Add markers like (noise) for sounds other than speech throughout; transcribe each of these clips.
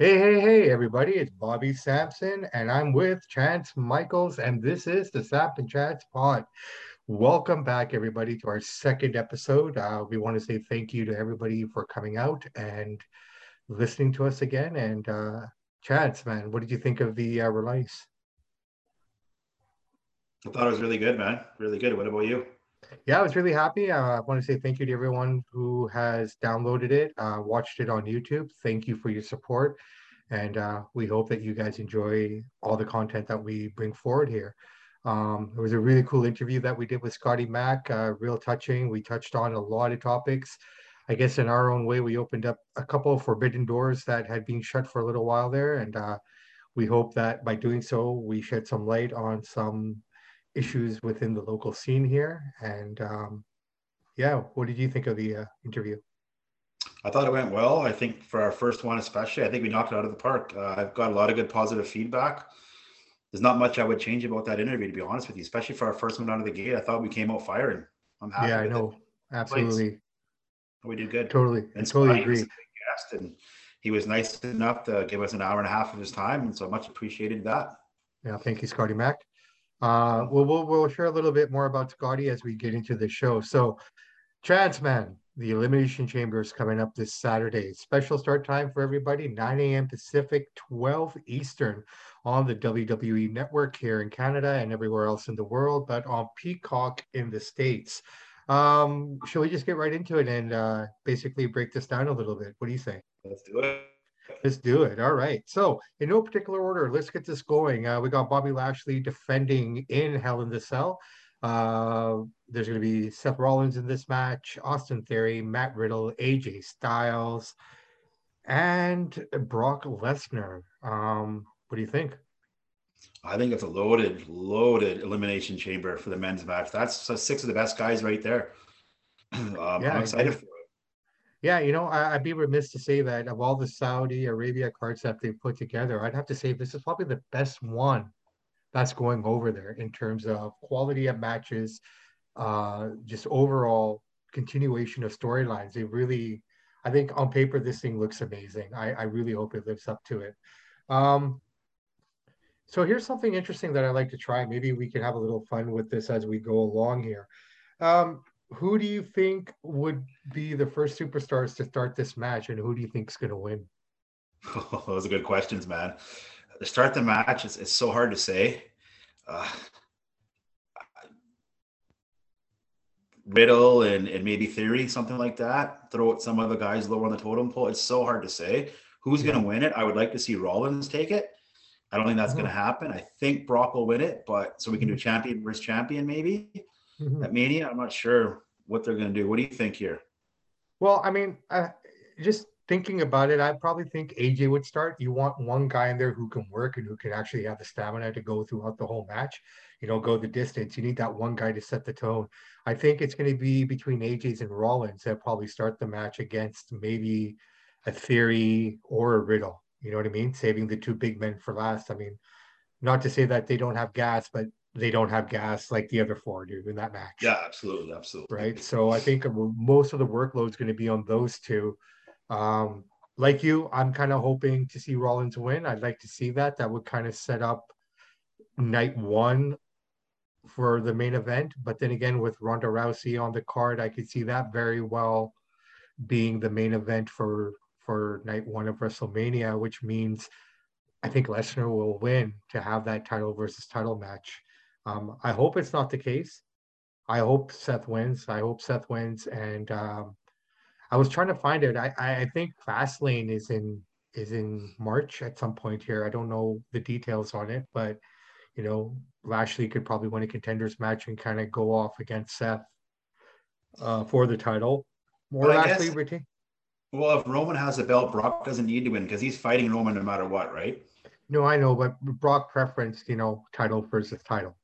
Hey, hey, hey, everybody, it's Bobby Sampson, and I'm with Chance Michaels, and this is the Samp and Chance Pod. Welcome back, everybody, to our second episode. Uh, we want to say thank you to everybody for coming out and listening to us again. And uh, Chance, man, what did you think of the uh, release? I thought it was really good, man. Really good. What about you? Yeah, I was really happy. Uh, I want to say thank you to everyone who has downloaded it, uh, watched it on YouTube. Thank you for your support. And uh, we hope that you guys enjoy all the content that we bring forward here. Um, it was a really cool interview that we did with Scotty Mack, uh, real touching. We touched on a lot of topics. I guess in our own way, we opened up a couple of forbidden doors that had been shut for a little while there. And uh, we hope that by doing so, we shed some light on some issues within the local scene here. And um, yeah, what did you think of the uh, interview? I thought it went well. I think for our first one, especially, I think we knocked it out of the park. Uh, I've got a lot of good positive feedback. There's not much I would change about that interview, to be honest with you, especially for our first one out of the gate. I thought we came out firing. I'm happy. Yeah, I know. It. Absolutely. We did good. Totally. And totally agree. Guest and he was nice enough to give us an hour and a half of his time. And so much appreciated that. Yeah. Thank you, Scotty Mack. Uh, well, we'll share a little bit more about Scotty as we get into the show. So, Chance, man, the Elimination Chamber is coming up this Saturday. Special start time for everybody 9 a.m. Pacific, 12 Eastern on the WWE network here in Canada and everywhere else in the world, but on Peacock in the States. Um, shall we just get right into it and uh, basically break this down a little bit? What do you think? Let's do it. Let's do it. All right. So, in no particular order, let's get this going. Uh, we got Bobby Lashley defending in Hell in the Cell. Uh, there's going to be Seth Rollins in this match, Austin Theory, Matt Riddle, AJ Styles, and Brock Lesnar. Um, what do you think? I think it's a loaded, loaded elimination chamber for the men's match. That's six of the best guys right there. (clears throat) Um, yeah, I'm excited. Yeah, you know, I, would be remiss to say that of all the Saudi Arabia cards that they've put together, I'd have to say this is probably the best one that's going over there in terms of quality of matches, uh, just overall continuation of storylines. They really, I think on paper, this thing looks amazing. I, I really hope it lives up to it. Um, so here's something interesting that I like to try. Maybe we can have a little fun with this as we go along here. Um, who do you think would be the first superstars to start this match, and who do you think is going to win? Oh, (laughs) those are good questions, man. To start the match, it's, it's so hard to say. Uh, Riddle and, and maybe Theory, something like that. Throw out some of the guys lower on the totem pole. It's so hard to say who's yeah. going to win it. I would like to see Rollins take it. I don't think that's mm-hmm. going to happen. I think Brock will win it, but so we can do mm-hmm. champion versus champion maybe mm-hmm. at Mania. I'm not sure what they're going to do. What do you think here? Well, I mean, uh, just thinking about it, I probably think AJ would start. You want one guy in there who can work and who can actually have the stamina to go throughout the whole match, you know, go the distance. You need that one guy to set the tone. I think it's going to be between AJ's and Rollins that probably start the match against maybe a Theory or a Riddle. You know what I mean? Saving the two big men for last. I mean, not to say that they don't have gas, but they don't have gas like the other four do in that match. Yeah, absolutely, absolutely. Right. So I think most of the workload is going to be on those two. Um, like you, I'm kind of hoping to see Rollins win. I'd like to see that. That would kind of set up night one for the main event. But then again, with Ronda Rousey on the card, I could see that very well being the main event for for night one of WrestleMania, which means I think Lesnar will win to have that title versus title match. Um, I hope it's not the case. I hope Seth wins. I hope Seth wins. And um, I was trying to find it. I, I think Fastlane is in is in March at some point here. I don't know the details on it, but you know, Lashley could probably win a contenders match and kind of go off against Seth uh, for the title. More Lashley retain. Well, if Roman has a belt, Brock doesn't need to win because he's fighting Roman no matter what, right? No, I know, but Brock preferenced, you know, title versus title.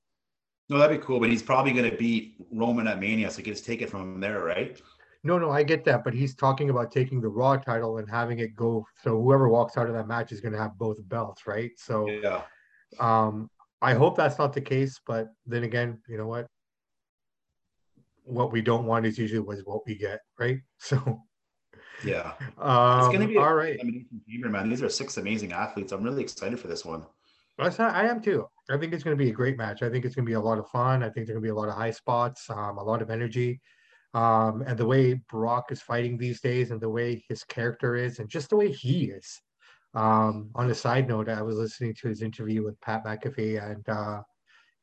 No, that'd be cool, but he's probably going to beat Roman at Mania, so he can just take it from there, right? No, no, I get that, but he's talking about taking the Raw title and having it go. So whoever walks out of that match is going to have both belts, right? So, yeah. Um, I hope that's not the case, but then again, you know what? What we don't want is usually what we get, right? (laughs) So, Yeah. Um, It's gonna be a all right. chamber, man. These are six amazing athletes. I'm really excited for this one. I am too. I think it's going to be a great match. I think it's going to be a lot of fun. I think there's going to be a lot of high spots, um, a lot of energy. Um, and the way Brock is fighting these days and the way his character is and just the way he is. Um, on a side note, I was listening to his interview with Pat McAfee and uh,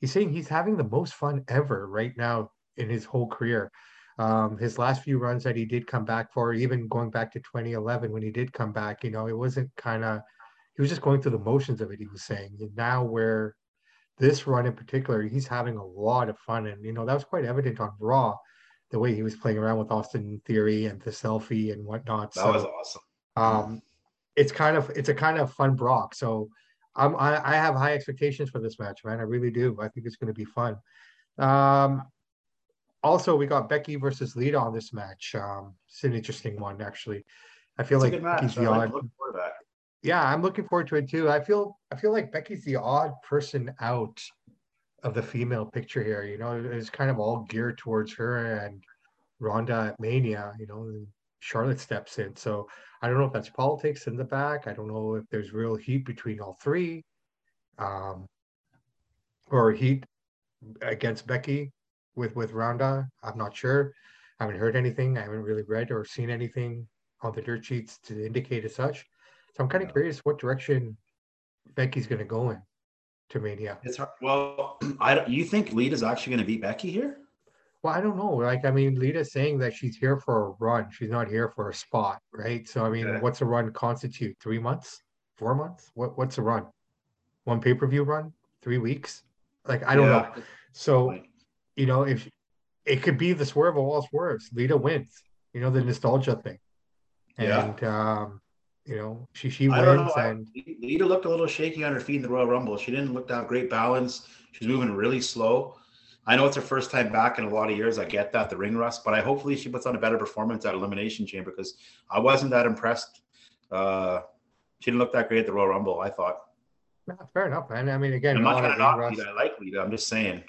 he's saying he's having the most fun ever right now in his whole career. Um, his last few runs that he did come back for, even going back to 2011 when he did come back, you know, it wasn't kind of he was just going through the motions of it. He was saying, and now where this run in particular, he's having a lot of fun, and you know that was quite evident on Raw, the way he was playing around with Austin Theory and the selfie and whatnot. That so, was awesome. um, it's kind of it's a kind of fun Brock. So I'm I, I have high expectations for this match, man. I really do. I think it's going to be fun. Um, also, we got Becky versus Lita on this match. Um, it's an interesting one, actually. I feel It's like. Becky's the like odd looking forward to that. Yeah, I'm looking forward to it too. I feel I feel like Becky's the odd person out of the female picture here. You know, it's kind of all geared towards her and Ronda at Mania. You know, Charlotte steps in. So I don't know if that's politics in the back. I don't know if there's real heat between all three, um, or heat against Becky with with Ronda. I'm not sure. I haven't heard anything. I haven't really read or seen anything on the dirt sheets to indicate as such. So I'm kind of Yeah. curious what direction Becky's going to go in to Mania. It's hard. Well, (clears throat) I don't, you think Lita's actually going to beat Becky here? Well, I don't know. Like, I mean, Lita's saying that she's here for a run. She's not here for a spot, right? So, I mean, Okay. what's a run constitute? Three months? Four months? What What's a run? One pay per view run? Three weeks? Like, I don't know. So, you know, if it could be the swerve of all swerves, Lita wins. You know, the nostalgia thing. Yeah. And um, you know, she she wins and Lita looked a little shaky on her feet in the Royal Rumble. She didn't look to have great balance. She was moving really slow. I know it's her first time back in a lot of years. I get that, the ring rust, but I hopefully she puts on a better performance at Elimination Chamber because I wasn't that impressed. Uh, she didn't look that great at the Royal Rumble, I thought. Yeah, fair enough. And I mean, again, I'm a not of to ring knock rust. Lita. I like Lita. I'm just saying.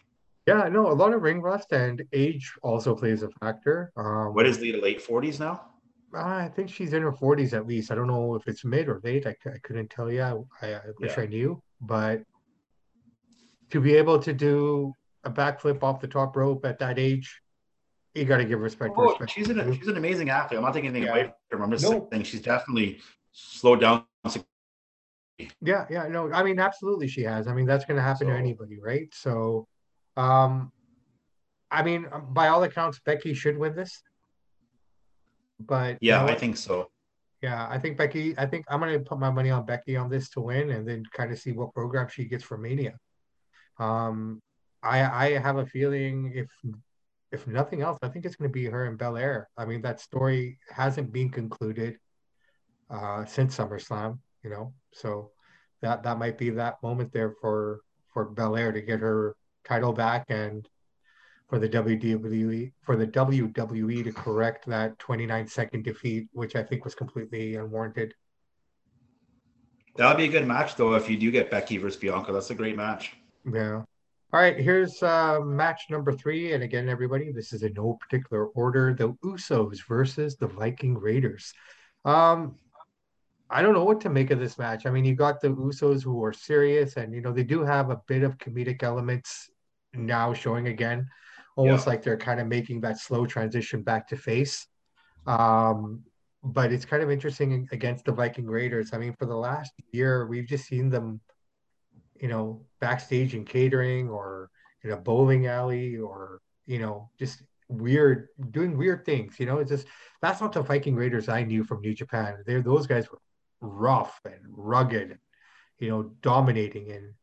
Yeah, no, a lot of ring rust and age also plays a factor. Um, What is Lita, late 40s now? I think she's in her 40s at least. I don't know if it's mid or late. I couldn't tell you. I, I wish Yeah. I knew. But to be able to do a backflip off the top rope at that age, you got to give respect. Oh, respect she's an she's an amazing athlete. I'm not taking anything Yeah. away from her. I'm just No. saying she's definitely slowed down. Yeah, yeah, no, I mean, absolutely, she has. I mean, that's going to happen to anybody, right? So, um, I mean, um, by all accounts, Becky should win this. But you Yeah, know I think so. Yeah, I think Becky. I think I'm going to put my money on Becky on this to win, and then kind of see what program she gets for Mania. Um, I I have a feeling if if nothing else, I think it's going to be her in Belair. I mean, that story hasn't been concluded uh, since SummerSlam, you know, so that that might be that moment there for for Belair to get her title back and for the WWE for the WWE to correct that 29 second defeat, which I think was completely unwarranted. That would be a good match, though, if you do get Becky versus Bianca. That's a great match. Yeah. All right, here's uh, match number three. And again, everybody, this is in no particular order. The Usos versus the Viking Raiders. Um, I don't know what to make of this match. I mean, you got the Usos who are serious, and you know they do have a bit of comedic elements now showing again, almost Yeah. like they're kind of making that slow transition back to face. Um, but it's kind of interesting against the Viking Raiders. I mean, for the last year, we've just seen them, you know, backstage in catering or in a bowling alley or, you know, just weird, doing weird things. You know, it's just that's not the Viking Raiders I knew from New Japan. They're those guys were rough and rugged, and, you know, dominating and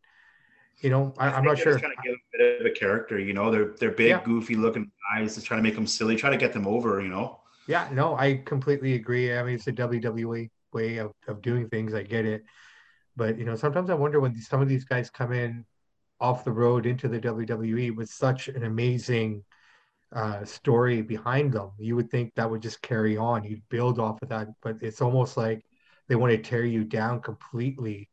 you know, I, I'm not sure. Trying to give a bit of a character, you know. They're they're big, Yeah. goofy looking guys. Just trying to make them silly, try to get them over, you know. Yeah, no, I completely agree. I mean, it's a WWE way of, of doing things. I get it. But, you know, sometimes I wonder when these, some of these guys come in off the road into the WWE with such an amazing uh, story behind them, you would think that would just carry on. You'd build off of that. But it's almost like they want to tear you down completely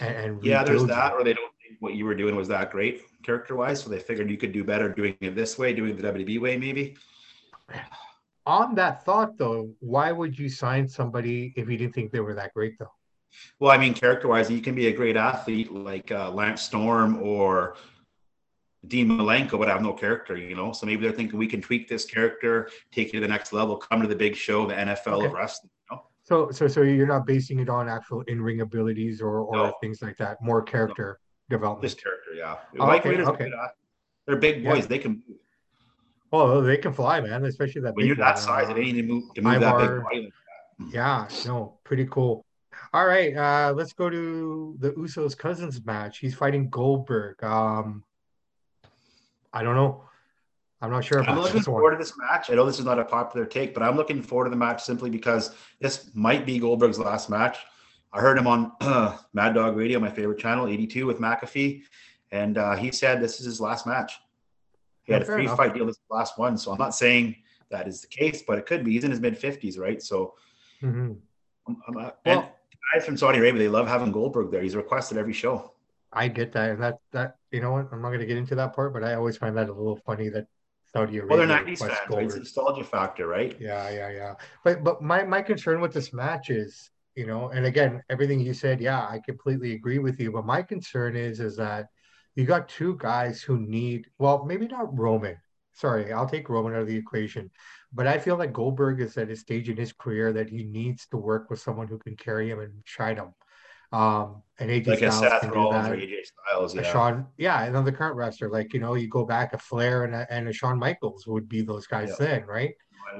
and, and Yeah, there's rebuild you. that, or they don't what you were doing was that great character wise, so they figured you could do better doing it this way, doing the WWE way, maybe. on that thought though, why would you sign somebody if you didn't think they were that great though? Well, I mean, character-wise, you can be a great athlete like uh, Lance Storm or Dean Malenko, but have no character, you know. So maybe they're thinking we can tweak this character, take it to the next level, come to the big show, the NFL okay. of wrestling. You know? So, so, so you're not basing it on actual in-ring abilities or or no. things like that. More character. Development. This character, yeah. Oh, okay, okay. They're big boys. Yeah. They can. move. Oh, they can fly, man. Especially that. When you're that size, uh, it ain't to move to move that big body. Yeah, no, pretty cool. All right, uh, let's go to the Usos cousins match. He's fighting Goldberg. Um, I don't know. I'm not sure. I'm looking forward to this match. I know this is not a popular take, but I'm looking forward to the match simply because this might be Goldberg's last match. I heard him on (clears throat) Mad Dog Radio, my favorite channel, 82 with McAfee, and uh, he said this is his last match. He had a three fight deal this last one, so I'm not saying that is the case, but it could be. He's in his mid 50s, right? So, mm-hmm. I'm, I'm, uh, well, guys from Saudi Arabia, they love having Goldberg there. He's requested every show. I get that, and that that you know what? I'm not going to get into that part, but I always find that a little funny that Saudi Arabia. Well, they're 90s fans, right? It's a nostalgia factor, right? Yeah, yeah, yeah. But but my my concern with this match is, you know, and again, everything you said, yeah, I completely agree with you. But my concern is, is that you got two guys who need, well, maybe not Roman. Sorry, I'll take Roman out of the equation. But I feel like Goldberg is at a stage in his career that he needs to work with someone who can carry him and shine him. Um, and AJ like Styles a Seth Rollins or AJ Styles, yeah. A Shawn, yeah, and on the current roster, like you know, you go back a Flair and a, and a Shawn Michaels would be those guys yeah. then, right?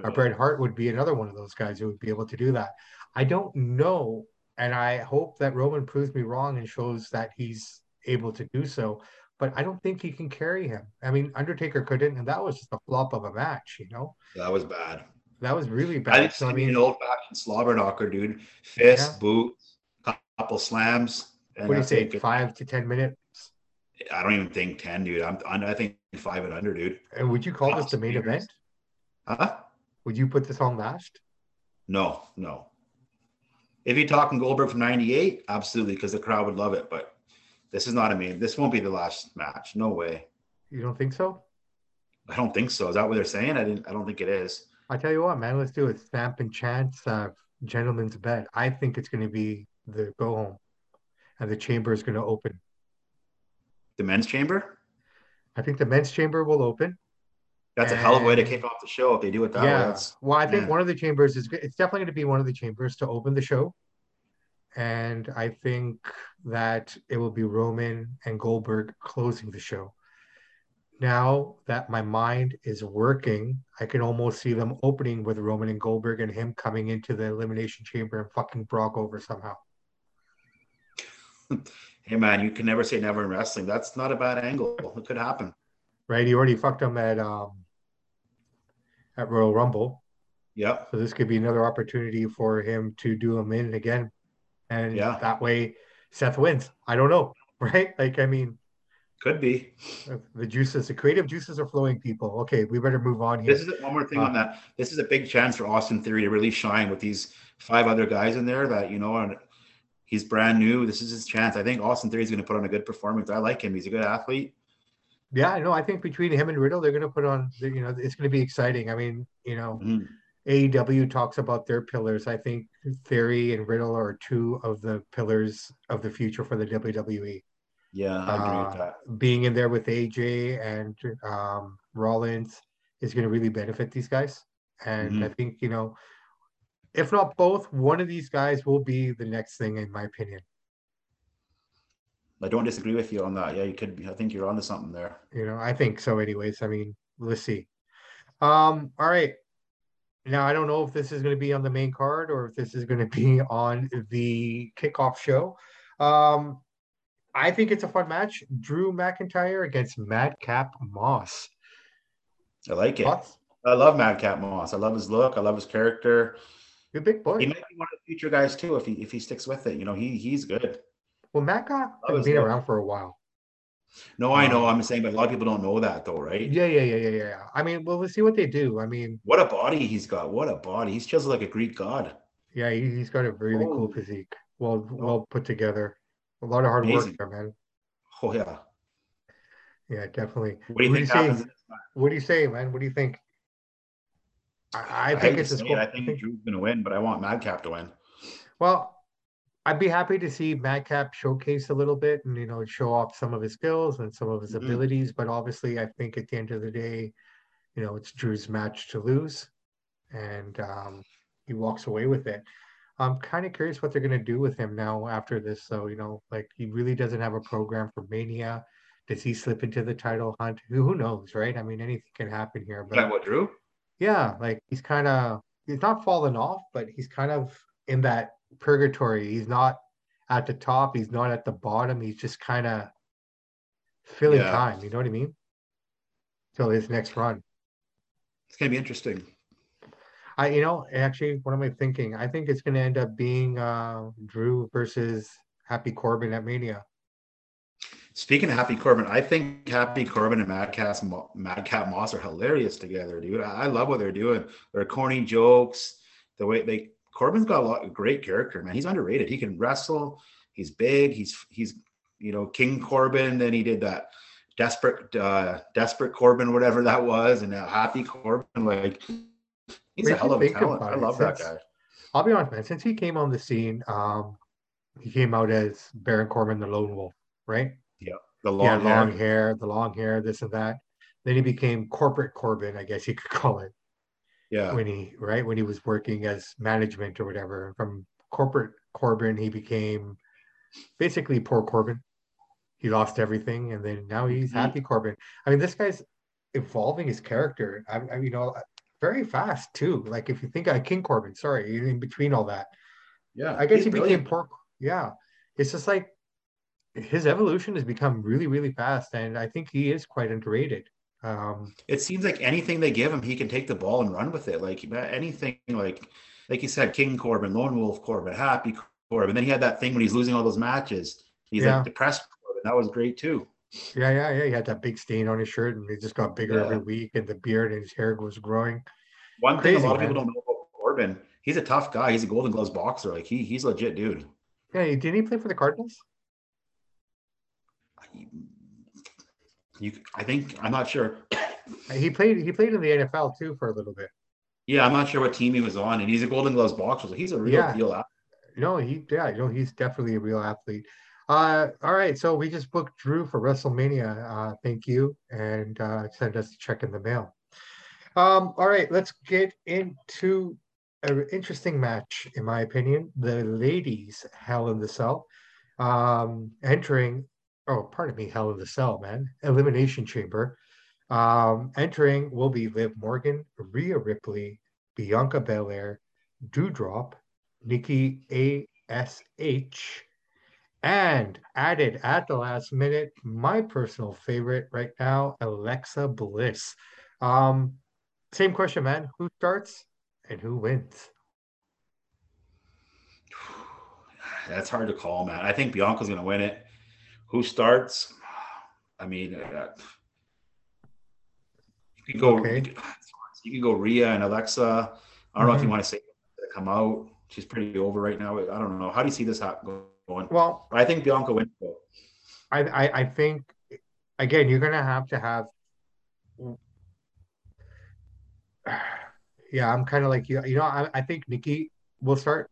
Or Bret Hart would be another one of those guys who would be able to do that. I don't know, and I hope that Roman proves me wrong and shows that he's able to do so. But I don't think he can carry him. I mean, Undertaker couldn't, and that was just a flop of a match, you know. That was bad. That was really bad. I didn't so, I mean, an old fashioned slobber knocker, dude. Fist, yeah. boot, couple slams. What do you say? Five to ten minutes. I don't even think ten, dude. I'm, I think five and under, dude. And would you call this the main event? Huh? Would you put this on last? No, no. If you're talking Goldberg from '98, absolutely, because the crowd would love it. But this is not a main. This won't be the last match. No way. You don't think so? I don't think so. Is that what they're saying? I didn't. I don't think it is. I tell you what, man. Let's do it. Samp and chance. Uh, gentleman's bet. I think it's going to be the go home, and the chamber is going to open. The men's chamber. I think the men's chamber will open. That's and, a hell of a way to kick off the show if they do it that yeah. way. well, I think yeah. one of the chambers is it's definitely going to be one of the chambers to open the show. And I think that it will be Roman and Goldberg closing the show. Now that my mind is working, I can almost see them opening with Roman and Goldberg and him coming into the elimination chamber and fucking Brock over somehow. (laughs) hey man, you can never say never in wrestling. That's not a bad angle. It could happen. Right. He already fucked him at um at Royal Rumble. Yeah. So this could be another opportunity for him to do him in again. And yeah. that way Seth wins. I don't know. (laughs) Right? Like I mean could be. The juices, the creative juices are flowing, people. Okay, we better move on here. This is one more thing uh, on that. This is a big chance for Austin Theory to really shine with these five other guys in there that, you know, and he's brand new. This is his chance. I think Austin Theory is going to put on a good performance. I like him. He's a good athlete. Yeah, I know. I think between him and Riddle, they're going to put on, you know, it's going to be exciting. I mean, you know, mm-hmm. AEW talks about their pillars. I think Theory and Riddle are two of the pillars of the future for the WWE. Yeah, I agree with uh, that. Being in there with AJ and um, Rollins is going to really benefit these guys. And mm-hmm. I think, you know, if not both, one of these guys will be the next thing, in my opinion. I don't disagree with you on that. Yeah, you could. Be, I think you're onto something there. You know, I think so. Anyways, I mean, let's see. Um, all right. Now I don't know if this is going to be on the main card or if this is going (laughs) to be on the kickoff show. Um, I think it's a fun match. Drew McIntyre against Madcap Moss. I like it. Thoughts? I love Madcap Moss. I love his look. I love his character. Good big boy. He might be one of the future guys too if he if he sticks with it. You know, he he's good. Well, Madcap has been around for a while. No, I know. Um, I'm saying, but a lot of people don't know that though, right? Yeah, yeah, yeah, yeah, yeah. I mean, well, let's see what they do. I mean, what a body he's got. What a body. He's just like a Greek god. Yeah, he, has got a really oh. cool physique. Well, well put together. A lot of hard Amazing. work there, man. Oh yeah. Yeah, definitely. What do you what think do you say? What do you say, man? What do you think? I, I think it's a a I I think Drew's going to win, but I want Madcap to win. Well, I'd be happy to see Madcap showcase a little bit and you know show off some of his skills and some of his mm-hmm. abilities. But obviously, I think at the end of the day, you know, it's Drew's match to lose, and um, he walks away with it. I'm kind of curious what they're going to do with him now after this. So you know, like he really doesn't have a program for Mania. Does he slip into the title hunt? Who, who knows, right? I mean, anything can happen here. But that what Drew? Yeah, like he's kind of he's not fallen off, but he's kind of in that purgatory. He's not at the top. He's not at the bottom. He's just kind of filling yeah. time. You know what I mean? Till his next run. It's gonna be interesting. I, you know, actually, what am I thinking? I think it's gonna end up being uh, Drew versus Happy Corbin at Mania. Speaking of Happy Corbin, I think Happy Corbin and Madcap Madcap Moss are hilarious together, dude. I love what they're doing. Their corny jokes, the way they Corbin's got a lot of great character, man. He's underrated. He can wrestle. He's big. He's he's you know King Corbin. Then he did that desperate uh desperate Corbin, whatever that was, and Happy Corbin. Like he's a hell of a talent. I love that guy. I'll be honest, man. Since he came on the scene, um, he came out as Baron Corbin, the Lone Wolf, right? Yeah, the long, hair. long hair, the long hair, this and that. Then he became corporate Corbin, I guess you could (laughs) call it yeah. when he right when he was working as management or whatever from corporate corbin he became basically poor corbin. He lost everything and then now he's mm-hmm. happy corbin. I mean this guy's evolving his character. I, I you know very fast too. Like if you think of king corbin sorry in between all that. Yeah i guess he brilliant. became poor yeah. It's just like his evolution has become really really fast and i think he is quite underrated um, it seems like anything they give him, he can take the ball and run with it. Like anything, like like you said, King Corbin, Lone Wolf Corbin, Happy Corbin. Then he had that thing when he's losing all those matches. He's yeah. like depressed Corbin. That was great too. Yeah, yeah, yeah. He had that big stain on his shirt, and he just got bigger yeah. every week, and the beard and his hair was growing. One Crazy, thing a lot man. of people don't know about Corbin, he's a tough guy. He's a Golden Gloves boxer. Like he, he's legit, dude. Yeah, didn't he play for the Cardinals? You, I think I'm not sure. He played. He played in the NFL too for a little bit. Yeah, I'm not sure what team he was on, and he's a Golden Gloves boxer. So he's a real yeah. deal athlete. No, he yeah, you know, he's definitely a real athlete. Uh, all right, so we just booked Drew for WrestleMania. Uh, thank you, and uh, send us a check in the mail. Um, all right, let's get into an interesting match, in my opinion. The ladies Hell in the Cell, um, entering oh, pardon me, Hell in the Cell, man, Elimination Chamber. Um, entering will be Liv Morgan, Rhea Ripley, Bianca Belair, Doudrop, Nikki A.S.H., and added at the last minute, my personal favorite right now, Alexa Bliss. Um, same question, man. Who starts and who wins? (sighs) That's hard to call, man. I think Bianca's going to win it. Who starts? I mean, uh, you can go. Okay. You can go Rhea and Alexa. I don't mm-hmm. know if you mm-hmm. want to say come out. She's pretty over right now. I don't know. How do you see this going? Well, I think Bianca wins. I, I I think again you're gonna have to have. (sighs) Yeah, I'm kind of like you. You know, I, I think Nikki will start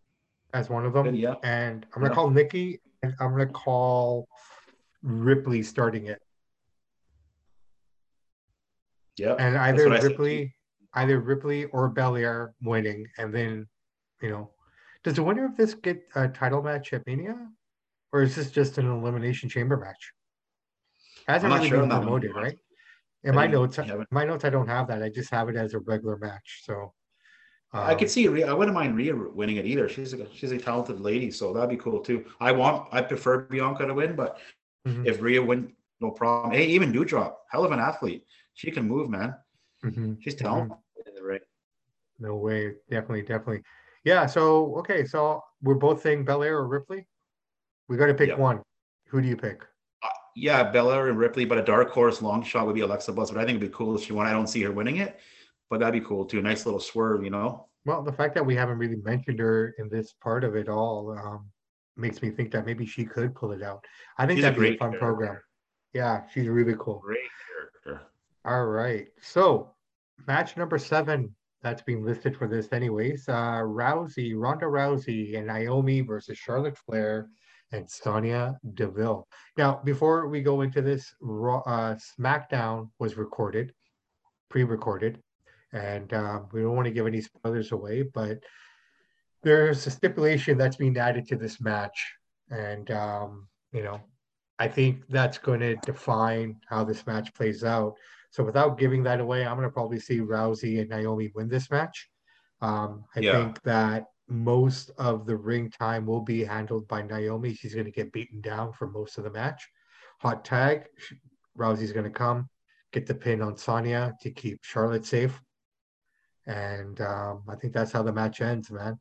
as one of them. Yeah. And I'm gonna yeah. call Nikki, and I'm gonna call Ripley starting it. Yeah. And either Ripley, either Ripley or Belair winning, and then, you know, does the winner of this get a title match at Mania, or is this just an elimination chamber match? Hasn't really sure been promoted, right? In my notes, my notes, I don't have that. I just have it as a regular match. So um, I could see Rhea. I wouldn't mind Rhea winning it either. She's a she's a talented lady, so that'd be cool too. I want I prefer Bianca to win, but Mm-hmm. If Rhea win, no problem. Hey, even Doudrop, hell of an athlete. She can move, man. Mm-hmm. She's talented mm-hmm. in the ring. No way. Definitely, definitely. Yeah. So okay. So we're both saying Belair or Ripley. We got to pick yep. one. Who do you pick? Uh, yeah, Belair and Ripley, but a dark horse long shot would be Alexa Bliss. But I think it'd be cool if she won. I don't see her winning it, but that'd be cool too. Nice little swerve, you know. Well, the fact that we haven't really mentioned her in this part of it all, um, makes me think that maybe she could pull it out. I think she's that'd a be a fun character. program. Yeah, she's really cool. Great character. All right. So match number seven, that's being listed for this anyways. Uh, Rousey, Ronda Rousey, and Naomi versus Charlotte Flair and Sonya Deville. Now, before we go into this, uh, SmackDown was recorded, pre-recorded, and um, we don't want to give any spoilers away, but there's a stipulation that's being added to this match, and um, you know, I think that's going to define how this match plays out. So without giving that away, I'm going to probably see Rousey and Naomi win this match. Um, I yeah. think that most of the ring time will be handled by Naomi. She's going to get beaten down for most of the match. Hot tag, Rousey's going to come, get the pin on Sonya to keep Charlotte safe. And um, I think that's how the match ends, man.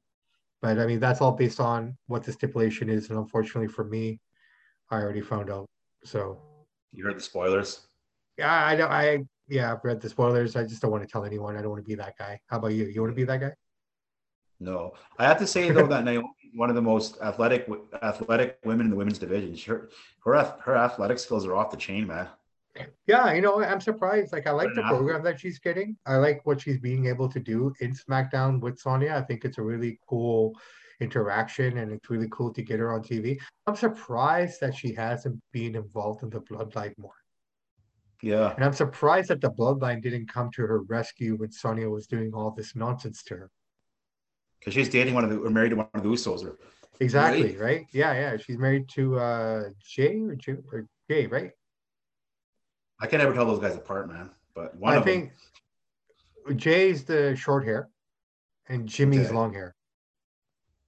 But I mean, that's all based on what the stipulation is. And unfortunately for me, I already found out. So you heard the spoilers? Yeah, I know. I yeah, I've read the spoilers. I just don't want to tell anyone. I don't want to be that guy. How about you? You want to be that guy? No, I have to say though that Naomi one of the most athletic athletic women in the women's division. Her her her athletic skills are off the chain, man. Yeah, you know, I'm surprised. Like, I like the program that she's getting. I like what she's being able to do in SmackDown with Sonya. I think it's a really cool interaction and it's really cool to get her on TV. I'm surprised that she hasn't been involved in the bloodline more. Yeah. And I'm surprised that the bloodline didn't come to her rescue when Sonya was doing all this nonsense to her. Because she's dating one of the or married to one of the Usos or exactly, right? right? Yeah, yeah. She's married to uh Jay or Jay or Jay, right? I can never tell those guys apart, man. But one of I think them... Jay's the short hair and Jimmy's okay. long hair.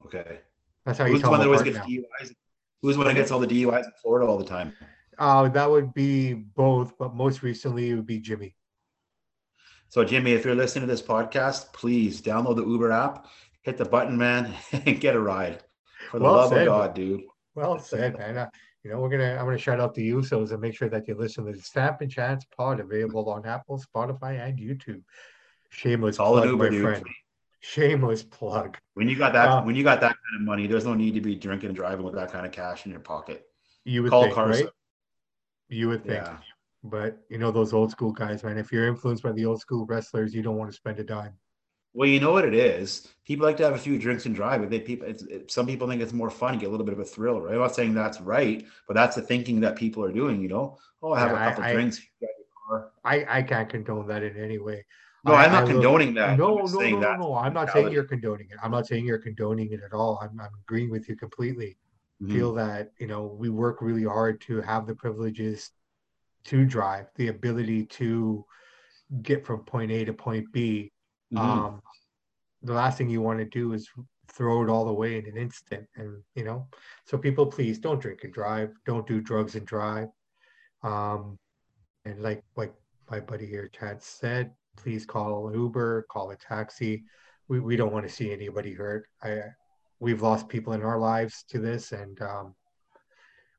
Okay. That's how Who's you tell the one that always gets now. DUIs? Who's the one that gets all the DUIs in Florida all the time? Uh, that would be both, but most recently it would be Jimmy. So, Jimmy, if you're listening to this podcast, please download the Uber app, hit the button, man, (laughs) and get a ride. For the well love said, of God, dude. Well said, man. You know, we're gonna I'm gonna shout out the Usos and make sure that you listen to the Samp and Chance pod available on Apple, Spotify, and YouTube. Shameless all plug, Uber, my dude. friend. Shameless plug. When you got that, uh, when you got that kind of money, there's no need to be drinking and driving with that kind of cash in your pocket. You would Call think, Carson. right? You would think. Yeah. But you know those old school guys, man. If you're influenced by the old school wrestlers, you don't want to spend a dime. Well, you know what it is. People like to have a few drinks and drive. But they people, it, some people think it's more fun, to get a little bit of a thrill, right? I'm not saying that's right, but that's the thinking that people are doing. You know, oh, I have yeah, a couple I, drinks. I, I can't condone that in any way. No, I, am not condoning that. No, no, no, no, no. I'm not saying you're condoning it. I'm not saying you're condoning it at all. I'm, I'm agreeing with you completely. Mm-hmm. Feel that you know we work really hard to have the privileges to drive, the ability to get from point A to point B. Mm-hmm. Um, the last thing you want to do is throw it all away in an instant. And, you know, so people, please don't drink and drive. Don't do drugs and drive. Um, and like, like my buddy here, Chad said, please call Uber, call a taxi. We, we don't want to see anybody hurt. I, we've lost people in our lives to this and, um,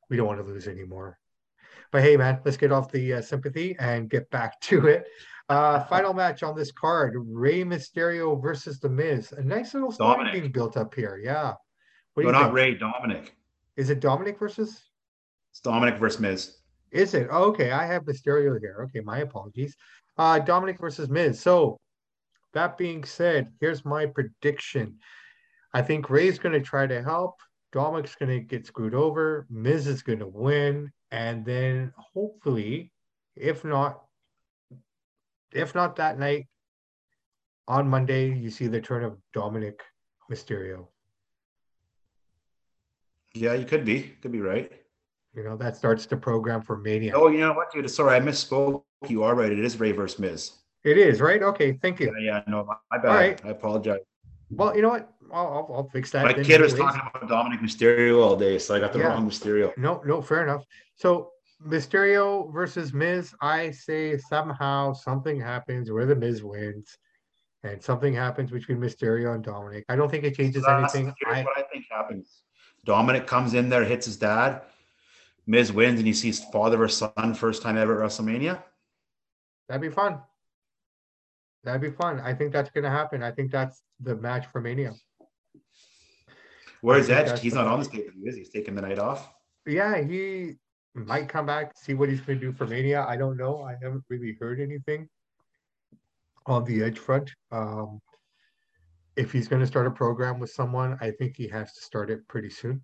we don't want to lose anymore. But hey, man, let's get off the uh, sympathy and get back (laughs) to it. Uh, (laughs) final match on this card: Rey Mysterio versus The Miz. A nice little story Dominic. being built up here. Yeah. What no, not think? Rey. Dominic. Is it Dominic versus? It's Dominic versus Miz. Is it? Oh, okay, I have Mysterio here. Okay, my apologies. Uh, Dominic versus Miz. So, that being said, here's my prediction. I think Rey's going to try to help. Dominic's going to get screwed over. Miz is going to win and then hopefully, if not, if not that night, on Monday, you see the turn of Dominic Mysterio. Yeah, you could be. Could be right. You know, that starts the program for Mania. Oh, you know what, dude? Sorry, I misspoke. You are right. It is Rey versus Miz. It is, right? Okay, thank you. Yeah, yeah no, my bad. Right. I apologize. Well, you know what? I'll, I'll, I'll fix that. My kid was talking about Dominic Mysterio all day, so I got the yeah. wrong Mysterio. No, no, fair enough. So Mysterio versus Miz, I say somehow something happens where the Miz wins, and something happens between Mysterio and Dominic. I don't think it changes anything. I, what I think happens: Dominic comes in there, hits his dad. Miz wins, and he sees father versus son first time ever at WrestleMania. That'd be fun. That'd be fun. I think that's going to happen. I think that's the match for Mania. Where's Edge? He's not on this pay per view. He's taking the night off. Yeah, he might come back. See what he's going to do for Mania. I don't know. I haven't really heard anything on the Edge front. Um, if he's going to start a program with someone, I think he has to start it pretty soon.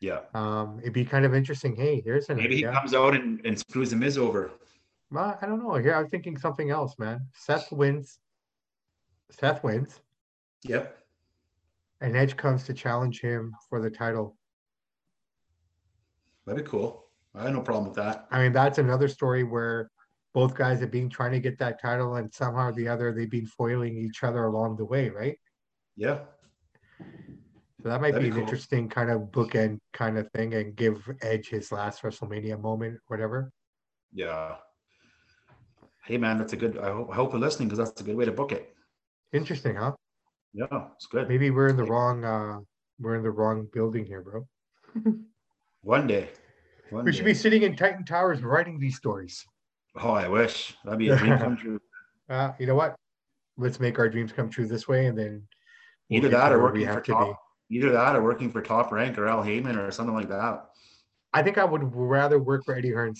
Yeah. Um, it'd be kind of interesting. Hey, here's an Maybe idea. he comes out and, and screws the Miz over. Well, I don't know. Here, I'm thinking something else, man. Seth wins. Seth wins, Yep. and Edge comes to challenge him for the title. That'd be cool. I had no problem with that. I mean, that's another story where both guys have been trying to get that title, and somehow or the other, they've been foiling each other along the way, right? Yeah. So that might That'd be be an cool. interesting kind of bookend kind of thing, and give Edge his last WrestleMania moment, whatever. Yeah. Hey man, that's a good. I hope, I hope you're listening because that's a good way to book it. Interesting, huh? Yeah, it's good. Maybe we're in the wrong uh we're in the wrong building here, bro. (laughs) One day. One We day. should be sitting in Titan Towers writing these stories. Oh, I wish that'd be a dream come true. (laughs) Uh, you know what? Let's make our dreams come true this way, and then we'll Either that or we working for have to top. Either that or working for Top Rank or Al Haymon or something like that. I think I would rather work for Eddie Hearns.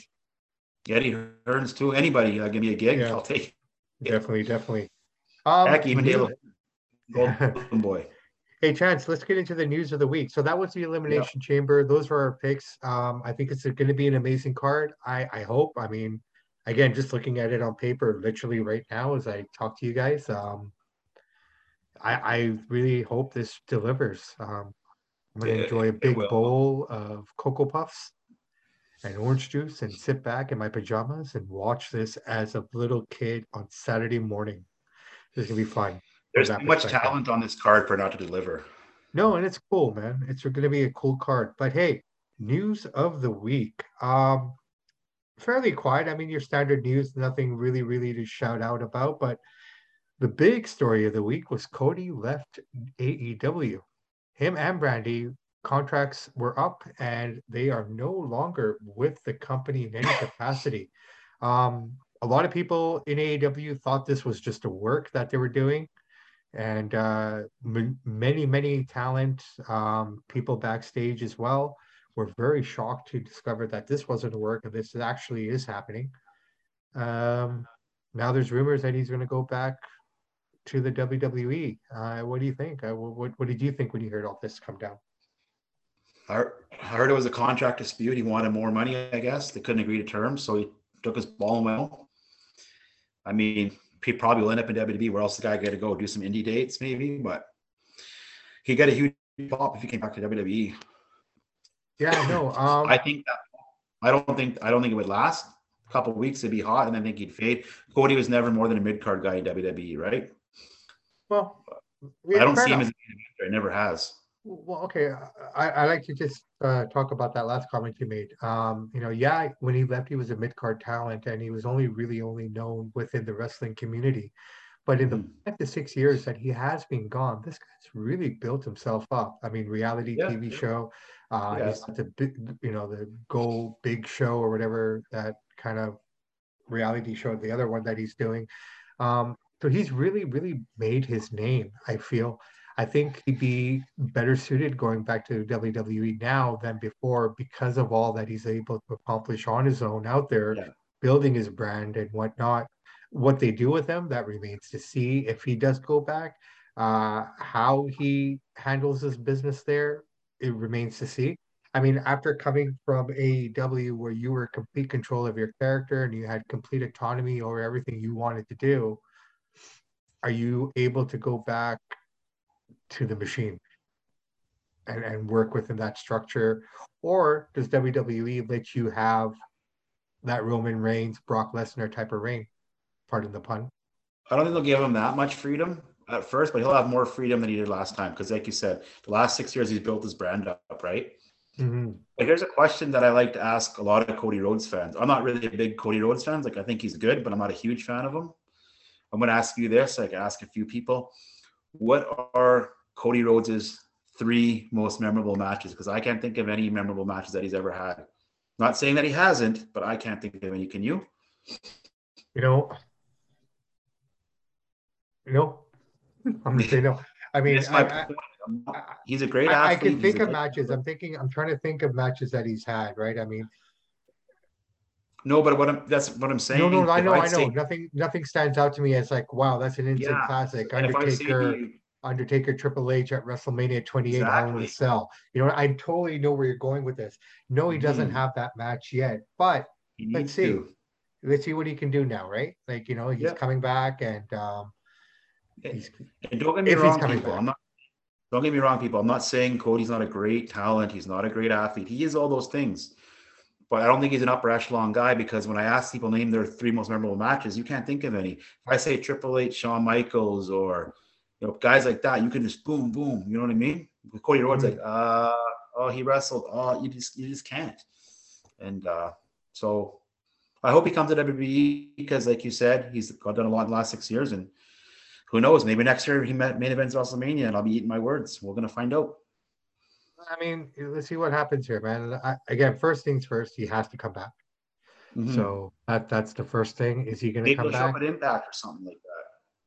Eddie Hearns too. Anybody uh, give me a gig, Yeah. I'll take. it. Definitely, definitely. Um, Heck, even Dale Golden Boy. Hey, Chance, let's get into the news of the week. So that was the Elimination Chamber. Those were our picks. Um, I think it's going to be an amazing card. I, I hope. I mean, again, just looking at it on paper, literally right now as I talk to you guys, um, I, I really hope this delivers. Um, I'm going to Yeah, enjoy a big bowl of Cocoa Puffs and orange juice and sit back in my pajamas and watch this as a little kid on Saturday morning. This is going to be fun. There's too much talent on this card for not to deliver. No, and it's cool, man. It's going to be a cool card. But hey, news of the week. Um, fairly quiet. I mean, your standard news, nothing really, really to shout out about. But the big story of the week was Cody left AEW. Him and Brandi contracts were up, and they are no longer with the company in any capacity. Um, a lot of people in AEW thought this was just a work that they were doing and uh, many many talent um, people backstage as well were very shocked to discover that this wasn't a work and this actually is happening um, now there's rumors that he's going to go back to the WWE. Uh, what do you think? Uh, what, what did you think when you heard all this come down? I heard- it was a contract dispute. He wanted more money, I guess. They couldn't agree to terms, so he took his ball and went. I mean, probably will end up in WWE. Where else the guy got to go do some indie dates, maybe? But he got a huge pop if he came back to WWE. Yeah, no. Um, I think that I don't think I don't think it would last. A couple of weeks, it'd be hot, and I think he'd fade. Cody was never more than a mid card guy in WWE, right? well, I don't see him enough. as a. It never has. Well, okay. I, I like to just uh, talk about that last comment you made. Um, you know, yeah, when he left, he was a mid card talent, and he was only really only known within the wrestling community. But in the Mhm. five to six years that he has been gone, this guy's really built himself up. I mean, reality Yeah, TV yeah. show. Uh, He he's the big, you know, the Go Big Show or whatever that kind of reality show, the other one that he's doing. Um, so he's really, really made his name. I feel. I think he'd be better suited going back to WWE now than before because of all that he's able to accomplish on his own out there, Yeah. building his brand and whatnot. What they do with him, that remains to see. If he does go back, uh, how he handles his business there, it remains to see. I mean, after coming from AEW, where you were complete control of your character and you had complete autonomy over everything you wanted to do, are you able to go back to the machine and, and work within that structure? Or does WWE let you have that Roman Reigns, Brock Lesnar type of reign? Pardon the pun. I don't think they'll give him that much freedom at first, but he'll have more freedom than he did last time. Because, like you said, the last six years he's built his brand up, right? Mhm. Like, here's a question that I like to ask a lot of Cody Rhodes fans. I'm not really a big Cody Rhodes fan. Like, I think he's good, but I'm not a huge fan of him. I'm going to ask you this. I can ask a few people. What are Cody Rhodes's three most memorable matches? Because I can't think of any memorable matches that he's ever had. Not saying that he hasn't, but I can't think of any. Can you? You know, no, I'm gonna say no. I mean, I, I, point. I'm not- I- he's a great I, I can think of matches. I'm thinking. I'm trying to think of matches that he's had. Right. I mean, No, but what I'm that's what I'm saying. no, no. I know. I know. say- Nothing. Nothing stands out to me as like, wow, that's an instant Yeah, classic. and if I say to Undertaker. Undertaker Triple H at WrestleMania 28 exactly. Hell in the Cell. You know, I totally know where you're going with this. No, he doesn't mm. have that match yet, but let's see. To. Let's see what he can do now, right? Like, you know, he's yep. coming back and um and don't get me wrong, people. Back. I'm not don't get me wrong, people. I'm not saying Cody's not a great talent. He's not a great athlete. He is all those things. But I don't think he's an upper echelon guy because when I ask people name their three most memorable matches, you can't think of any. If I say Triple H, Shawn Michaels, or you know, guys like that, you can just boom, boom. You know what I mean? With Cody Rhodes, mm-hmm. like, uh, oh, he wrestled. Oh, you just you just can't. And uh, so I hope he comes to WWE because, like you said, he's done a lot in the last six years, and who knows? Maybe next year he met main events WrestleMania, and I'll be eating my words. We're gonna find out. I mean, let's see what happens here, man. I, again, first things first, he has to come back. Mm-hmm. So that that's the first thing. Is he going to come back? At Impact or something like that.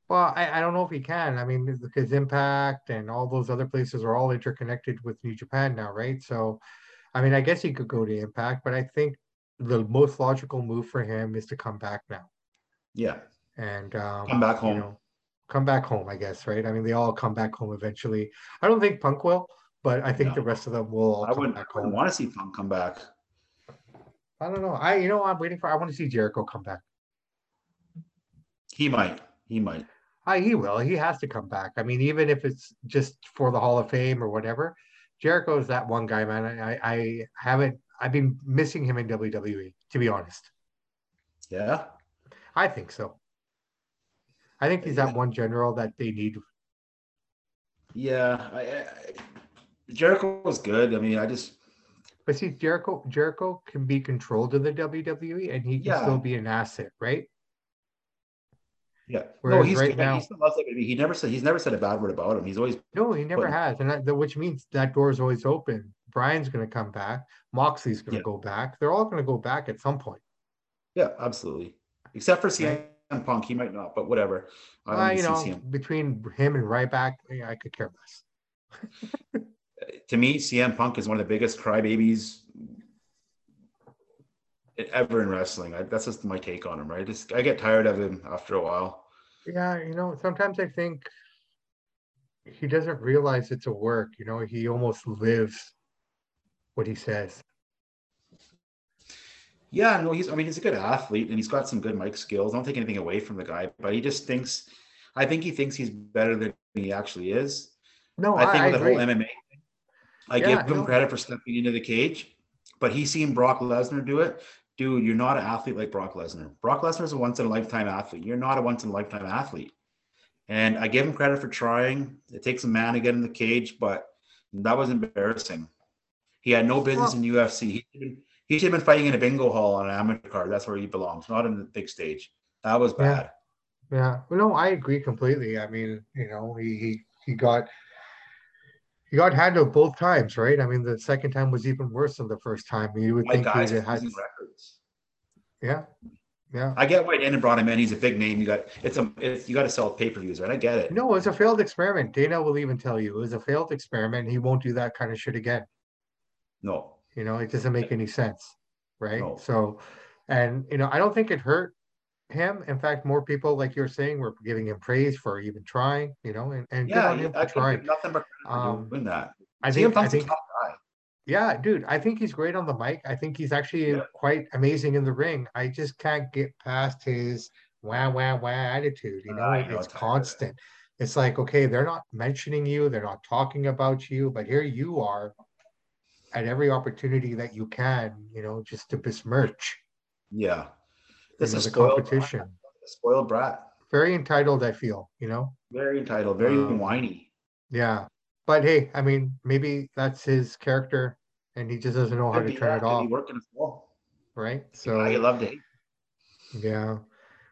Well, I, I don't know if he can. I mean, because Impact and all those other places are all interconnected with New Japan now, right? So, I mean, I guess he could go to Impact, but I think the most logical move for him is to come back now. Yeah. And um, come back home. You know, come back home, I guess, right? I mean, they all come back home eventually. I don't think Punk will, but I think no. the rest of them will all I come back home. I want to see Punk come back. I don't know. I you know I'm waiting for. I want to see Jericho come back. He might. He might. I, he will. He has to come back. I mean, even if it's just for the Hall of Fame or whatever, Jericho is that one guy, man. I, I haven't. I've been missing him in WWE, to be honest. Yeah, I think so. I think he's that one general that they need. Yeah, I, I, Jericho was good. I mean, I just. But see, Jericho Jericho can be controlled in the WWE, and he can yeah. still be an asset, right? Yeah. Whereas no, he's right now, he still loves. He never said he's never said a bad word about him. He's always no, he never has, and that, which means that door is always open. Brian's going to come back. Moxley's going to yeah. go back. They're all going to go back at some point. Yeah, absolutely. Except for CM right. Punk, he might not, but whatever. Uh, you know, between him and Ryback, I could care less. (laughs) to me, CM Punk is one of the biggest crybabies ever in wrestling. I, that's just my take on him, right? Just, I get tired of him after a while. Yeah, you know, sometimes I think he doesn't realize it's a work. You know, he almost lives what he says. Yeah, no, he's. I mean, he's a good athlete and he's got some good mic skills. I don't take anything away from the guy, but he just thinks. I think he thinks he's better than he actually is. No, I think I, with the whole MMA, I yeah, give him credit for stepping into the cage, but he's seen Brock Lesnar do it, dude, you're not an athlete like Brock Lesnar. Brock Lesnar is a once in a lifetime athlete. You're not a once in a lifetime athlete. And I give him credit for trying. It takes a man to get in the cage, but that was embarrassing. He had no business in UFC. He should, been, he should have been fighting in a bingo hall on an amateur card. That's where he belongs, not in the big stage. That was bad. Yeah. yeah. Well, no, I agree completely. I mean, you know, he he, he got he got handled both times, right? I mean, the second time was even worse than the first time. You would think guys he had records. Yeah, yeah. I get why Dana brought him in. He's a big name. You got it's a it's, you got to sell pay per views, right? I get it. No, it's a failed experiment. Dana will even tell you it was a failed experiment. He won't do that kind of shit again. No, you know, it doesn't make any sense, right? No. So, and you know, I don't think it hurt him. In fact, more people, like you're saying, were giving him praise for even trying, you know, and, and yeah, good on him I for trying. Nothing but um, doing that. I think, I think, yeah, dude, I think he's great on the mic. I think he's actually yeah. quite amazing in the ring. I just can't get past his wah wah wah attitude. You know, uh, know it's constant. It's like, okay, they're not mentioning you, they're not talking about you, but here you are at every opportunity that you can, you know, just to besmirch. Yeah. This is the competition. Brat. Spoiled brat. Very entitled, I feel, you know? Very entitled, very um, whiny. Yeah. But hey, I mean, maybe that's his character and he just doesn't know how to turn it off. Working as well. Right. So I loved it. Yeah.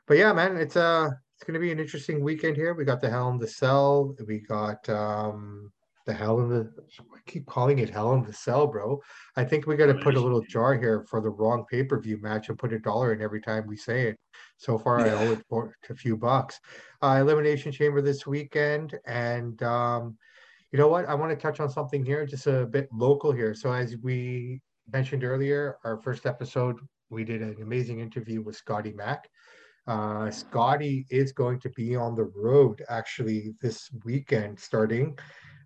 But yeah, man, it's uh it's gonna be an interesting weekend here. We got the Hell in the Cell. We got um the hell in the I keep calling it hell in the cell, bro. I think we got to put a little jar here for the wrong pay per view match and put a dollar in every time we say it. So far, yeah. I owe it for a few bucks. Uh, Elimination Chamber this weekend, and um, you know what? I want to touch on something here, just a bit local here. So as we mentioned earlier, our first episode, we did an amazing interview with Scotty Mack. Uh, Scotty is going to be on the road actually this weekend, starting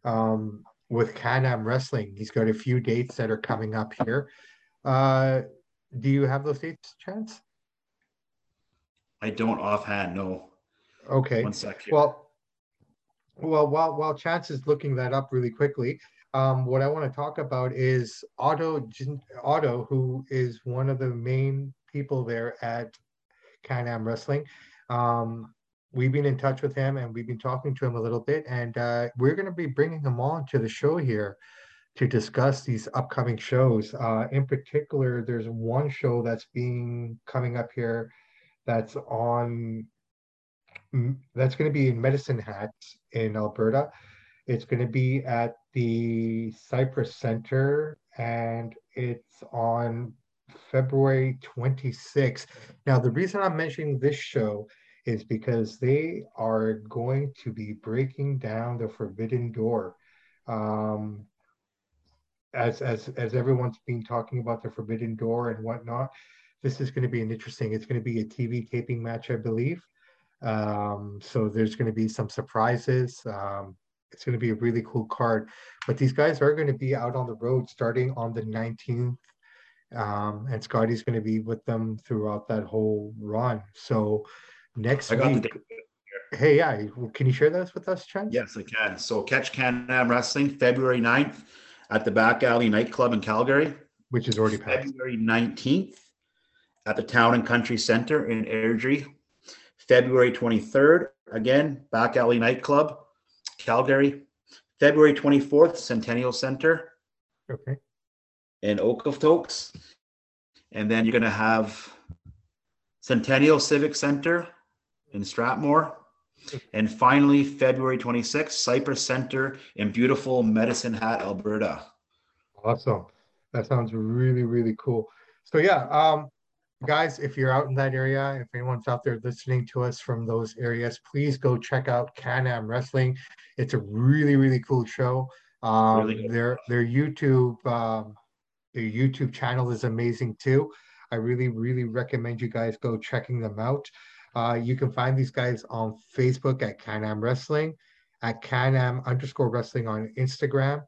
um, with Can-Am Wrestling. He's got a few dates that are coming up here. Uh, do you have those dates, Chance? I don't offhand. No. Okay. One second. Well, well, while while Chance is looking that up really quickly, um, what I want to talk about is Otto Otto, who is one of the main people there at Can-Am Wrestling. Um, we've been in touch with him and we've been talking to him a little bit, and uh, we're going to be bringing him on to the show here to discuss these upcoming shows. Uh, in particular, there's one show that's being coming up here that's on that's going to be in Medicine Hat in Alberta. It's going to be at the Cypress Center and it's on February 26th. Now, the reason I'm mentioning this show is because they are going to be breaking down the Forbidden Door. Um, as as as everyone's been talking about the Forbidden Door and whatnot, this is going to be an interesting. It's going to be a TV taping match, I believe. Um, so there's going to be some surprises. Um, it's going to be a really cool card. But these guys are going to be out on the road starting on the 19th. Um, and Scotty's going to be with them throughout that whole run. So next week. Hey, yeah. Can you share those with us, Trent? Yes, I can. So catch Can-Am Wrestling February 9th at the Back Alley Nightclub in Calgary. Which is already passed. February 19th at the Town and Country Center in Airdrie. February 23rd, again, Back Alley Nightclub, Calgary. February 24th, Centennial Center. Okay. In Okotoks. And then you're going to have Centennial Civic Center in Strathmore. And finally, February 26th, Cypress Center in beautiful Medicine Hat, Alberta. Awesome. That sounds really, really cool. So yeah, um, guys, if you're out in that area, if anyone's out there listening to us from those areas, please go check out Can-Am Wrestling. It's a really, really cool show. Um, really their their YouTube um, their YouTube channel is amazing too. I really, really recommend you guys go checking them out. Uh, you can find these guys on Facebook at Can-Am Wrestling, at Can-Am underscore Wrestling on Instagram,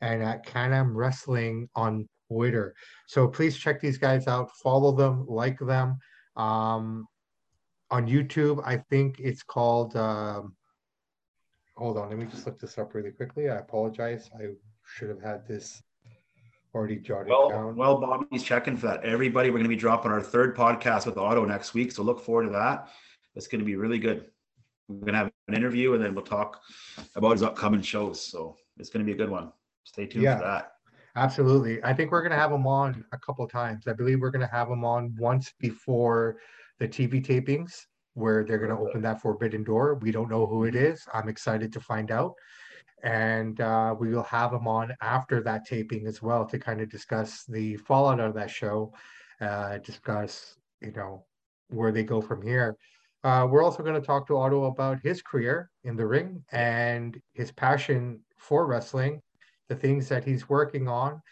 and at Can-Am Wrestling on Twitter. So please check these guys out, follow them, like them. Um, on YouTube, I think it's called. Um, hold on, let me just look this up really quickly. I apologize. I should have had this already jotted well, down. Well, Bobby's checking for that. Everybody, we're going to be dropping our third podcast with Otto next week, so look forward to that. It's going to be really good. We're going to have an interview, and then we'll talk about his upcoming shows. So it's going to be a good one. Stay tuned yeah. for that. Absolutely. I think we're going to have him on a couple times. I believe we're going to have him on once before the TV tapings where they're going to open that forbidden door. We don't know who it mm-hmm. I'm excited to find out. And uh, we will have him on after that taping as well to kind of discuss the fallout of that show, uh, discuss, you know, where they go from here. Uh, we're also going to talk to Otto about his career in the ring and his passion for wrestling the things that he's working on.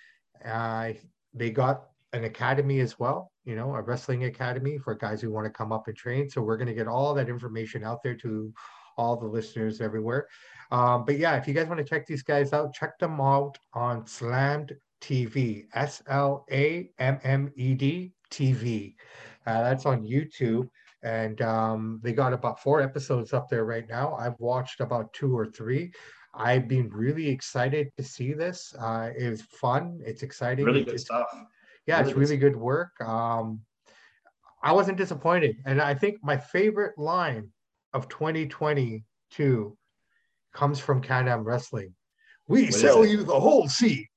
Uh, they got an academy as well, you know, a wrestling academy for guys who want to come up and train. So we're going to get all that information out there to all the listeners everywhere. Um, but yeah, if you guys want to check these guys out, check them out on Slammed TV, S L A M M E D TV. Uh, that's on YouTube. And um, they got about four episodes up there right now. I've watched about two or three. I've been really excited to see this. Uh, it was fun. It's exciting. Really good it's, stuff. Yeah, really it's really good, good work. Um, I wasn't disappointed, and I think my favorite line of 2022 comes from Can-Am Wrestling. We what sell you the whole seat,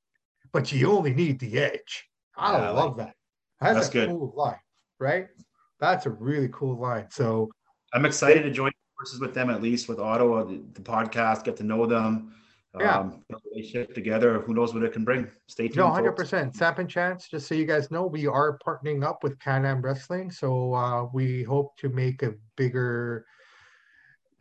but you only need the edge. I yeah, love like, that. That's, that's a good. cool line, right? That's a really cool line. So I'm excited to join forces with them at least with Otto, the, the podcast, get to know them. Yeah. Um, relationship together. Who knows what it can bring? Stay tuned. No, hundred percent. Samp and Chance. Just so you guys know, we are partnering up with Can-Am Wrestling, so uh, we hope to make a bigger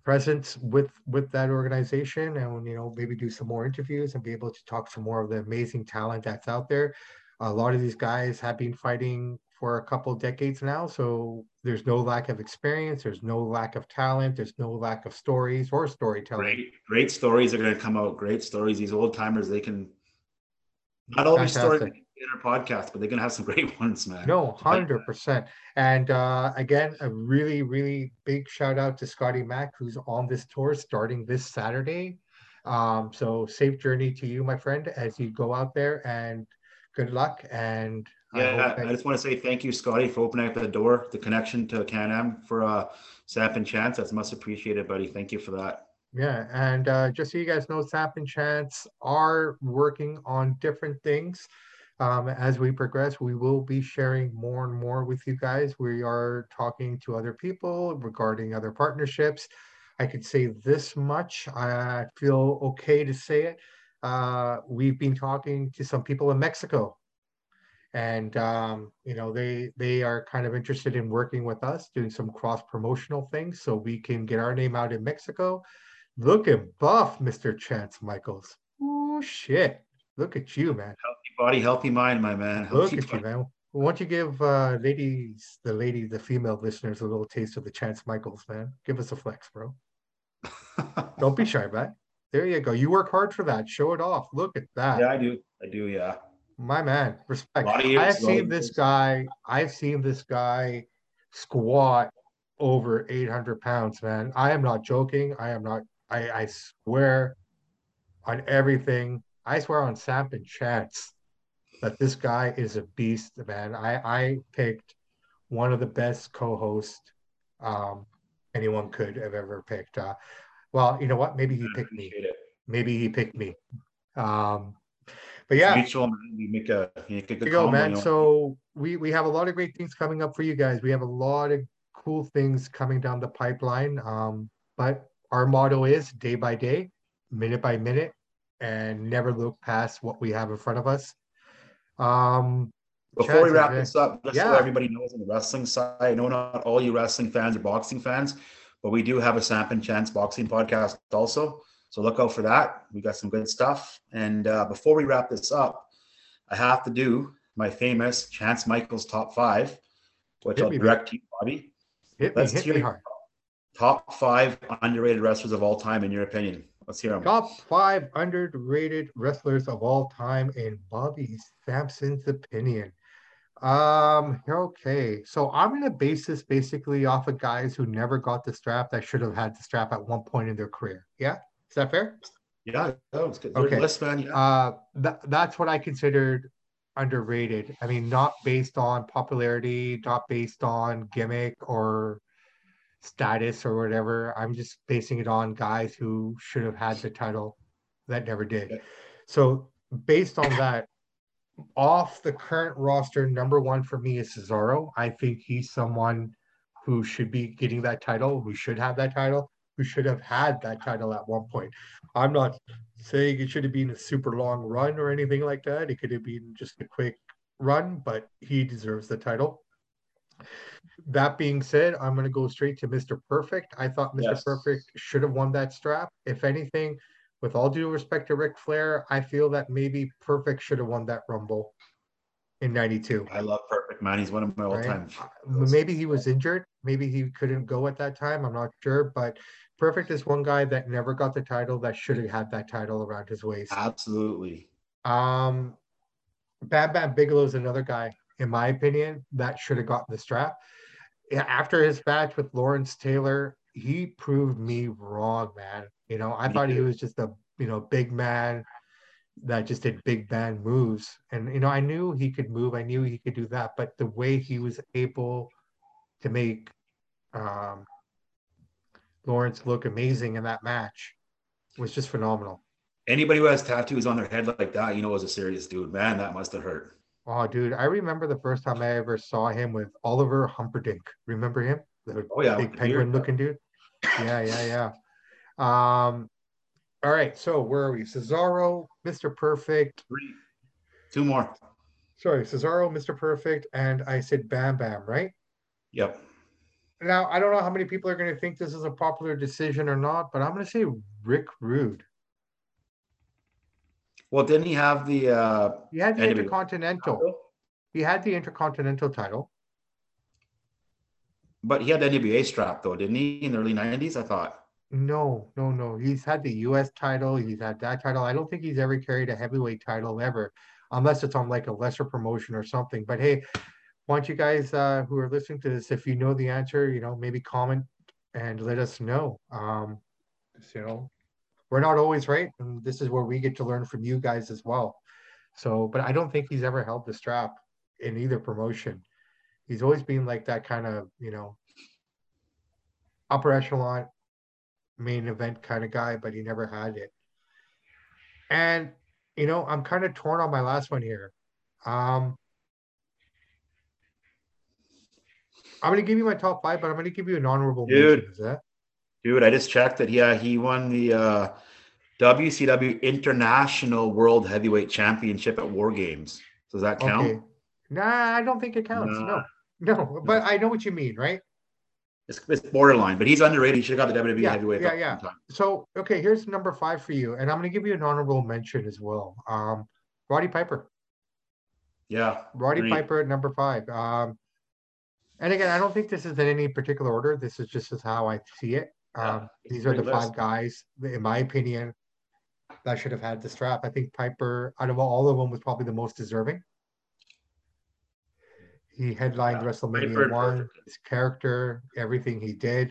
presence with with that organization, and you know maybe do some more interviews and be able to talk to more of the amazing talent that's out there. A lot of these guys have been fighting for a couple decades now, so there's no lack of experience, there's no lack of talent, there's no lack of stories or storytelling. Great, great stories are going to come out. Great stories. These old timers, they can not all these stories in our podcast, but they're going to have some (laughs) great ones, man. No, hundred percent. And uh, again, a really, really big shout out to Scotty Mack, who's on this tour starting this Saturday. Um, so safe journey to you, my friend, as you go out there and good luck. And yeah, I, I just want to say thank you, Scotty, for opening up the door, the connection to Can Am for uh, Samp and Chance. That's much appreciated, buddy. Thank you for that. Yeah, and uh, just so you guys know, Samp and Chance are working on different things. Um, as we progress, we will be sharing more and more with you guys. We are talking to other people regarding other partnerships. I could say this much. I feel okay to say it. Uh, we've been talking to some people in Mexico, and um, you know they they are kind of interested in working with us, doing some cross promotional things, so we can get our name out in Mexico. Looking buff, Mr. Chance Michaels. Oh shit! Look at you, man. Healthy body, healthy mind, my man. Healthy Look at body. you, man. Why don't you give uh, ladies, the lady, the female listeners, a little taste of the Chance Michaels, man? Give us a flex, bro. (laughs) Don't be shy, man. There you go. You work hard for that. Show it off. Look at that. Yeah, I do. I do. Yeah. My man, respect. I've seen this guy. I've seen this guy squat over 800 pounds, man. I am not joking. I am not. I, I swear on everything. I swear on Samp and Chance that this guy is a beast, man. I I picked one of the best co-hosts um, anyone could have ever picked. Uh, well, you know what? Maybe he picked me. It. Maybe he picked me. Um, but yeah, mutual. You make a, you make a good go, man. So we we have a lot of great things coming up for you guys. We have a lot of cool things coming down the pipeline. Um, but our motto is day by day, minute by minute, and never look past what we have in front of us. Um, before we wrap this up, just yeah. so everybody knows on the wrestling side, I know not all you wrestling fans are boxing fans, but we do have a Samp and Chance boxing podcast also. So look out for that. We got some good stuff. And uh, before we wrap this up, I have to do my famous Chance Michaels top five, which hit I'll direct to you, Bobby. Hit Let's me, hit me hard. Top five underrated wrestlers of all time, in your opinion. Let's hear them. Top five underrated wrestlers of all time, in Bobby Sampson's opinion. Um, okay. So I'm gonna base this basically off of guys who never got the strap that should have had the strap at one point in their career. Yeah, is that fair? Yeah, that was good. Okay. List, man. Yeah. Uh, that, that's what I considered underrated. I mean, not based on popularity, not based on gimmick or status or whatever. I'm just basing it on guys who should have had the title that never did. So based on that, off the current roster, number one for me is Cesaro. I think he's someone who should be getting that title, who should have that title, who should have had that title at one point. I'm not saying it should have been a super long run or anything like that. It could have been just a quick run, but he deserves the title. That being said, I'm going to go straight to Mr. Perfect. I thought Mr. Yes. Perfect should have won that strap. If anything, with all due respect to Ric Flair, I feel that maybe Perfect should have won that Rumble in '92. I love Perfect, man. He's one of my all-time. Right? Maybe he was injured. Maybe he couldn't go at that time. I'm not sure, but Perfect is one guy that never got the title that should have had that title around his waist. Absolutely. Um, Bam Bam Bigelow is another guy, in my opinion, that should have gotten the strap. After his match with Lawrence Taylor, he proved me wrong, man. You know, I thought he was just a you know big man that just did big man moves, and you know I knew he could move. I knew he could do that, but the way he was able to make um, Lawrence look amazing in that match was just phenomenal. Anybody who has tattoos on their head like that, you know, was a serious dude. Man, that must have hurt. Oh, dude, I remember the first time I ever saw him with Oliver Humperdink. Remember him? The oh yeah, big penguin looking dude. Yeah, yeah, yeah. Um, all right, so where are we? Cesaro, Mr. Perfect. Three, two more. Sorry, Cesaro, Mr. Perfect, and I said Bam Bam, right? Yep. Now I don't know how many people are going to think this is a popular decision or not, but I'm going to say Rick Rude. Well, didn't he have the? uh He had the NWA Intercontinental. title? He had the Intercontinental title. But he had the NWA strap though, didn't he? In the early '90s, I thought. No, no, no. He's had the US title. He's had that title. I don't think he's ever carried a heavyweight title ever, unless it's on like a lesser promotion or something. But hey, why don't you guys uh, who are listening to this, if you know the answer, you know, maybe comment and let us know. Um, you know, we're not always right, and this is where we get to learn from you guys as well. So, but I don't think he's ever held the strap in either promotion. He's always been like that kind of, you know, upper echelon main event kind of guy, but he never had it. And you know, I'm kind of torn on my last one here. Um, I'm going to give you my top five, but I'm going to give you an honorable Dude. mention. Is that Dude, I just checked that. Yeah, he won the uh WCW International World Heavyweight Championship at War Games. Does that count? okay? Nah, I don't think it counts. Nah. No, no, but I know what you mean, right? It's, it's borderline, but he's underrated. He should have got the WWE Yeah, Heavyweight. yeah, yeah. sometime. So, okay, here's number five for you, and I'm going to give you an honorable mention as well. Um, Roddy Piper. Yeah. Roddy Agreed. Piper at number five. Um, and again, I don't think this is in any particular order. This is just as how I see it. Yeah, Um, a these are the great five guys, in my opinion, that should have had the strap. I think Piper, out of all of them, was probably the most deserving. He headlined Yeah, WrestleMania Piper one, perfect. his character, everything he did.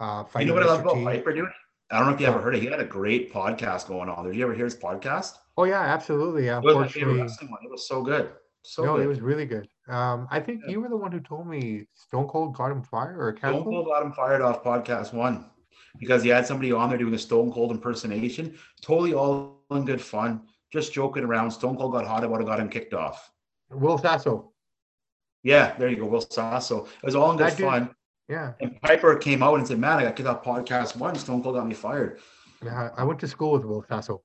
Uh, You know what I love about T. Piper, dude? I don't know if you ever heard it. He had a great podcast going on. Did you ever hear his podcast? Oh yeah, absolutely. It was Unfortunately. It was so good. So no, good. it was really good. Um, I think Yeah. you were the one who told me Stone Cold got him fired or Stone. Cold got him fired off podcast one because he had somebody on there doing a Stone Cold impersonation. Totally all in good fun, just joking around. Stone Cold got hot about it, got him kicked off. Will Sasso. Yeah, there you go, Will Sasso. It was all in good fun. Yeah, And Piper came out and said, "Man, I got kicked off podcast one. Stone Cold got me fired." yeah. I went to school with Will Sasso.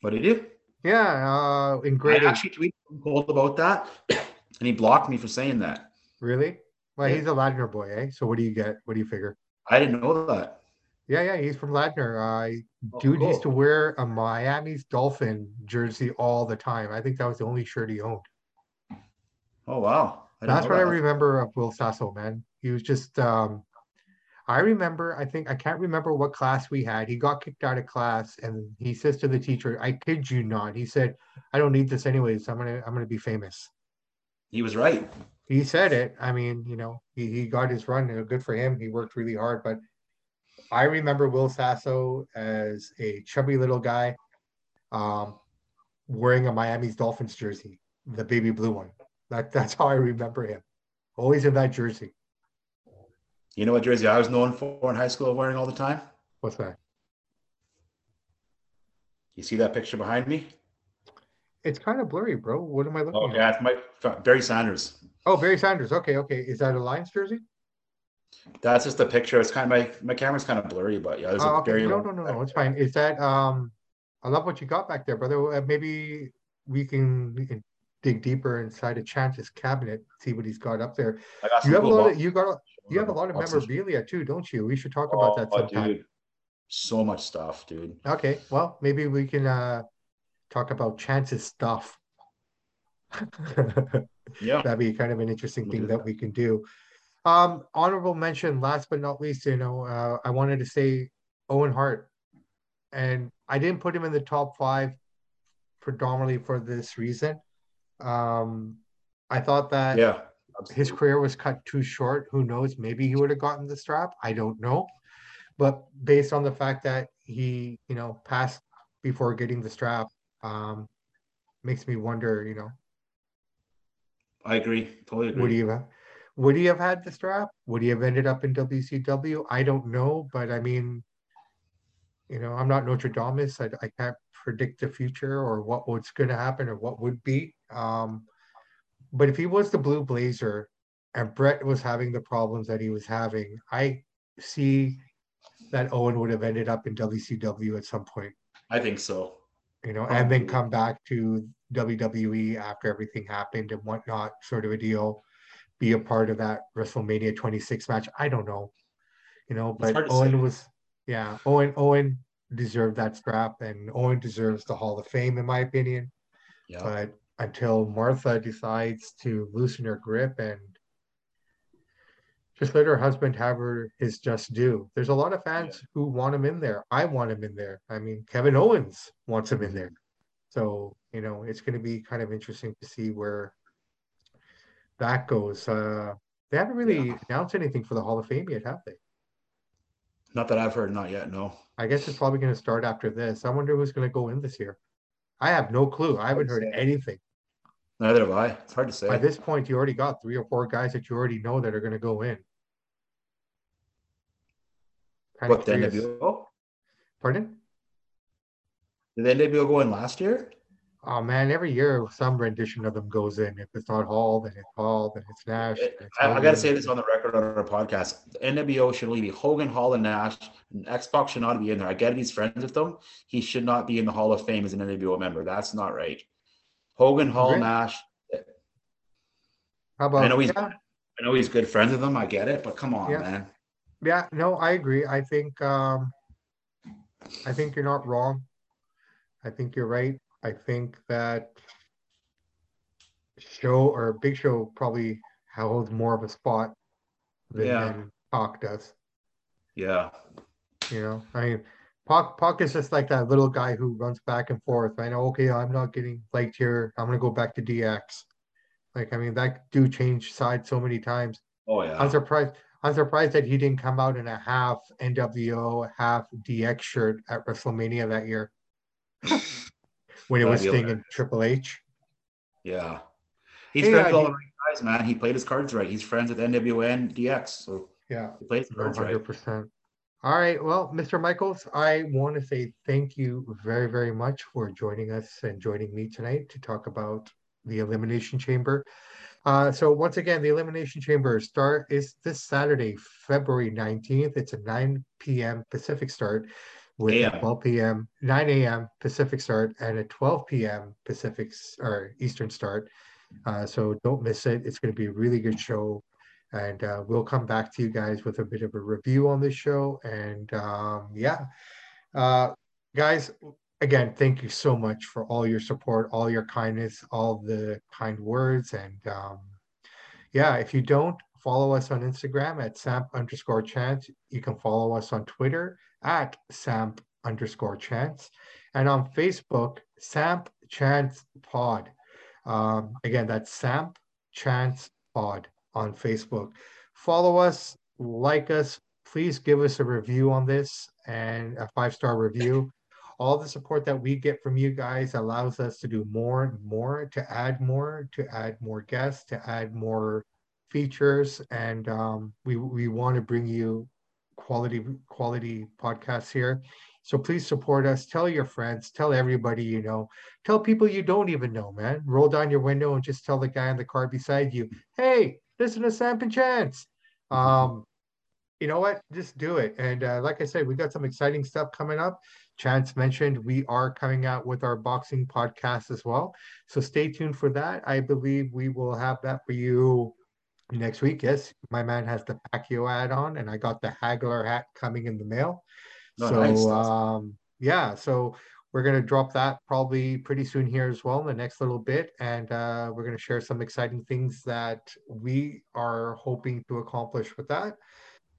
What did did. Yeah, uh, in I grade eight. actually tweeted Cold about that, and he blocked me for saying that. Really? Well, Yeah. he's a Ladner boy, eh? So what do you get? What do you figure? I didn't know that. Yeah, yeah, he's from Ladner. Uh, Oh, dude used to wear a Miami's Dolphin jersey all the time. I think that was the only shirt he owned. Oh wow. That's what I remember of Will Sasso, man. He was just um I remember, I think I can't remember what class we had. He got kicked out of class and he says to the teacher, I kid you not. He said, I don't need this anyways. I'm gonna I'm gonna be famous. He was right. He said it. I mean, you know, he, he got his run. Good for him. He worked really hard. But I remember Will Sasso as a chubby little guy, um, wearing a Miami's Dolphins jersey, the baby blue one. That that's how I remember him. Always in that jersey. You know what jersey I was known for in high school wearing all the time? What's that? You see that picture behind me? It's kind of blurry, bro. What am I looking for? Oh, at? yeah, it's my Barry Sanders. Oh, Barry Sanders. Okay, okay. Is that a Lions jersey? That's just a picture. It's kind of my my camera's kind of blurry, but yeah, there's Oh, a okay. Barry. No, no, no, no. It's fine. Is that um? I love what you got back there, brother. Uh, maybe we can we can dig deeper inside of Chance's cabinet, see what he's got up there. I got some You have a lot of you got a, you have a lot of memorabilia too, don't you? We should talk about that Oh, sometime. dude. So much stuff, dude. Okay, well, maybe we can uh talk about Chance's stuff. (laughs) Yeah. That'd be kind of an interesting We'll thing that that. we can do. Um, honorable mention, last but not least, you know, uh, I wanted to say Owen Hart, and I didn't put him in the top five predominantly for this reason. Um, I thought that Yeah. His career was cut too short. Who knows? Maybe he would have gotten the strap. I don't know. But based on the fact that he, you know, passed before getting the strap, um, makes me wonder, you know, I agree. Totally agree. would he have would he have had the strap? Would he have ended up in WCW? I don't know, but I mean, you know, I'm not Notre Dame. I, I can't predict the future or what what's going to happen or what would be. Um, but if he was the Blue Blazer and Bret was having the problems that he was having, I see that Owen would have ended up in WCW at some point I think so. you know, and then come back to WWE after everything happened and whatnot, sort of a deal, be a part of that WrestleMania 26 match. I don't know, you know, but Owen say. was, yeah, Owen, Owen deserved that strap, and Owen deserves the Hall of Fame, in my opinion. Yeah. But until Martha decides to loosen her grip and just let her husband have her his just due. There's a lot of fans yeah. who want him in there. I want him in there. I mean, Kevin Owens wants him in there. So, you know, it's going to be kind of interesting to see where that goes. Uh, they haven't really yeah. announced anything for the Hall of Fame yet, have they? Not that I've heard, not yet, no. I guess it's probably going to start after this. I wonder who's going to go in this year. I have no clue. I haven't heard anything. Neither have I. It's hard to say. By this point, you already got three or four guys that you already know that are going to go in. Kind what, the NWO? Pardon? Did the NWO go in last year? Oh man, every year some rendition of them goes in. If it's not Hall, then it's Hall, then it's Nash. It's I, I got to say this on the record on our podcast. The NWO should only be Hogan, Hall, and Nash. And X-Pac should not be in there. I get it, he's friends with them. He should not be in the Hall of Fame as an NWO member. That's not right. Hogan, Hall, really? Nash. How about? I know he's. Yeah. I know he's good friends with them. I get it, but come on, yeah. man. Yeah, no, I agree. I think um, I think you're not wrong. I think you're right. I think that show or Big Show probably holds more of a spot than, yeah. than Pac does. Yeah. You know, I mean, Pac, Pac is just like that little guy who runs back and forth. I know, okay, I'm not getting liked here. I'm gonna go back to DX. Like, I mean, that dude changed sides so many times. Oh yeah. I'm surprised. I'm surprised that he didn't come out in a half NWO, half DX shirt at WrestleMania that year. (laughs) when it was Sting and Triple H. Yeah. He's with all the right guys, man. He played his cards right. He's friends with NWN DX. So yeah, he played his cards 100%. right. All right. Well, Mr. Michaels, I want to say thank you very, very much for joining us and joining me tonight to talk about the Elimination Chamber. Uh, so once again, the Elimination Chamber start is this Saturday, February 19th. It's a 9 p.m. Pacific start with a 12 p.m., 9 a.m. Pacific start and a 12 p.m. Pacific or Eastern start. Uh, so don't miss it. It's going to be a really good show. And uh, we'll come back to you guys with a bit of a review on this show. And um, yeah, uh, guys, again, thank you so much for all your support, all your kindness, all the kind words. And um, yeah, if you don't, follow us on Instagram at samp underscore chance. You can follow us on Twitter at samp underscore chance and on Facebook, Samp Chance Pod. Um, again, that's Samp Chance Pod on Facebook. Follow us, like us, please give us a review on this and a five star review. All the support that we get from you guys allows us to do more and more, to add more, to add more guests, to add more features, and um, we we want to bring you quality quality podcasts here. So please support us. Tell your friends. Tell everybody you know. Tell people you don't even know, man. Roll down your window and just tell the guy in the car beside you, "Hey, listen is a and Chance." Um, you know what? Just do it. And uh, like I said, we got some exciting stuff coming up. Chance mentioned we are coming out with our boxing podcast as well. So stay tuned for that. I believe we will have that for you next week. Yes, my man has the Pacquiao ad on, and I got the Hagler hat coming in the mail. So nice. um, yeah, so we're gonna drop that probably pretty soon here as well in the next little bit, and uh, we're gonna share some exciting things that we are hoping to accomplish with that.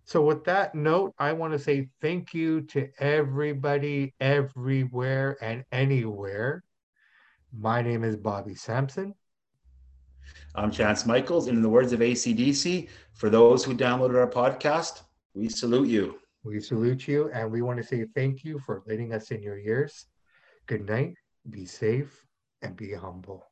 So with that note, I want to say thank you to everybody, everywhere and anywhere. My name is Bobby Sampson. I'm Chance Michaels. And in the words of ACDC, for those who downloaded our podcast, we salute you. We salute you. And we want to say thank you for letting us in your ears. Good night, be safe, and be humble.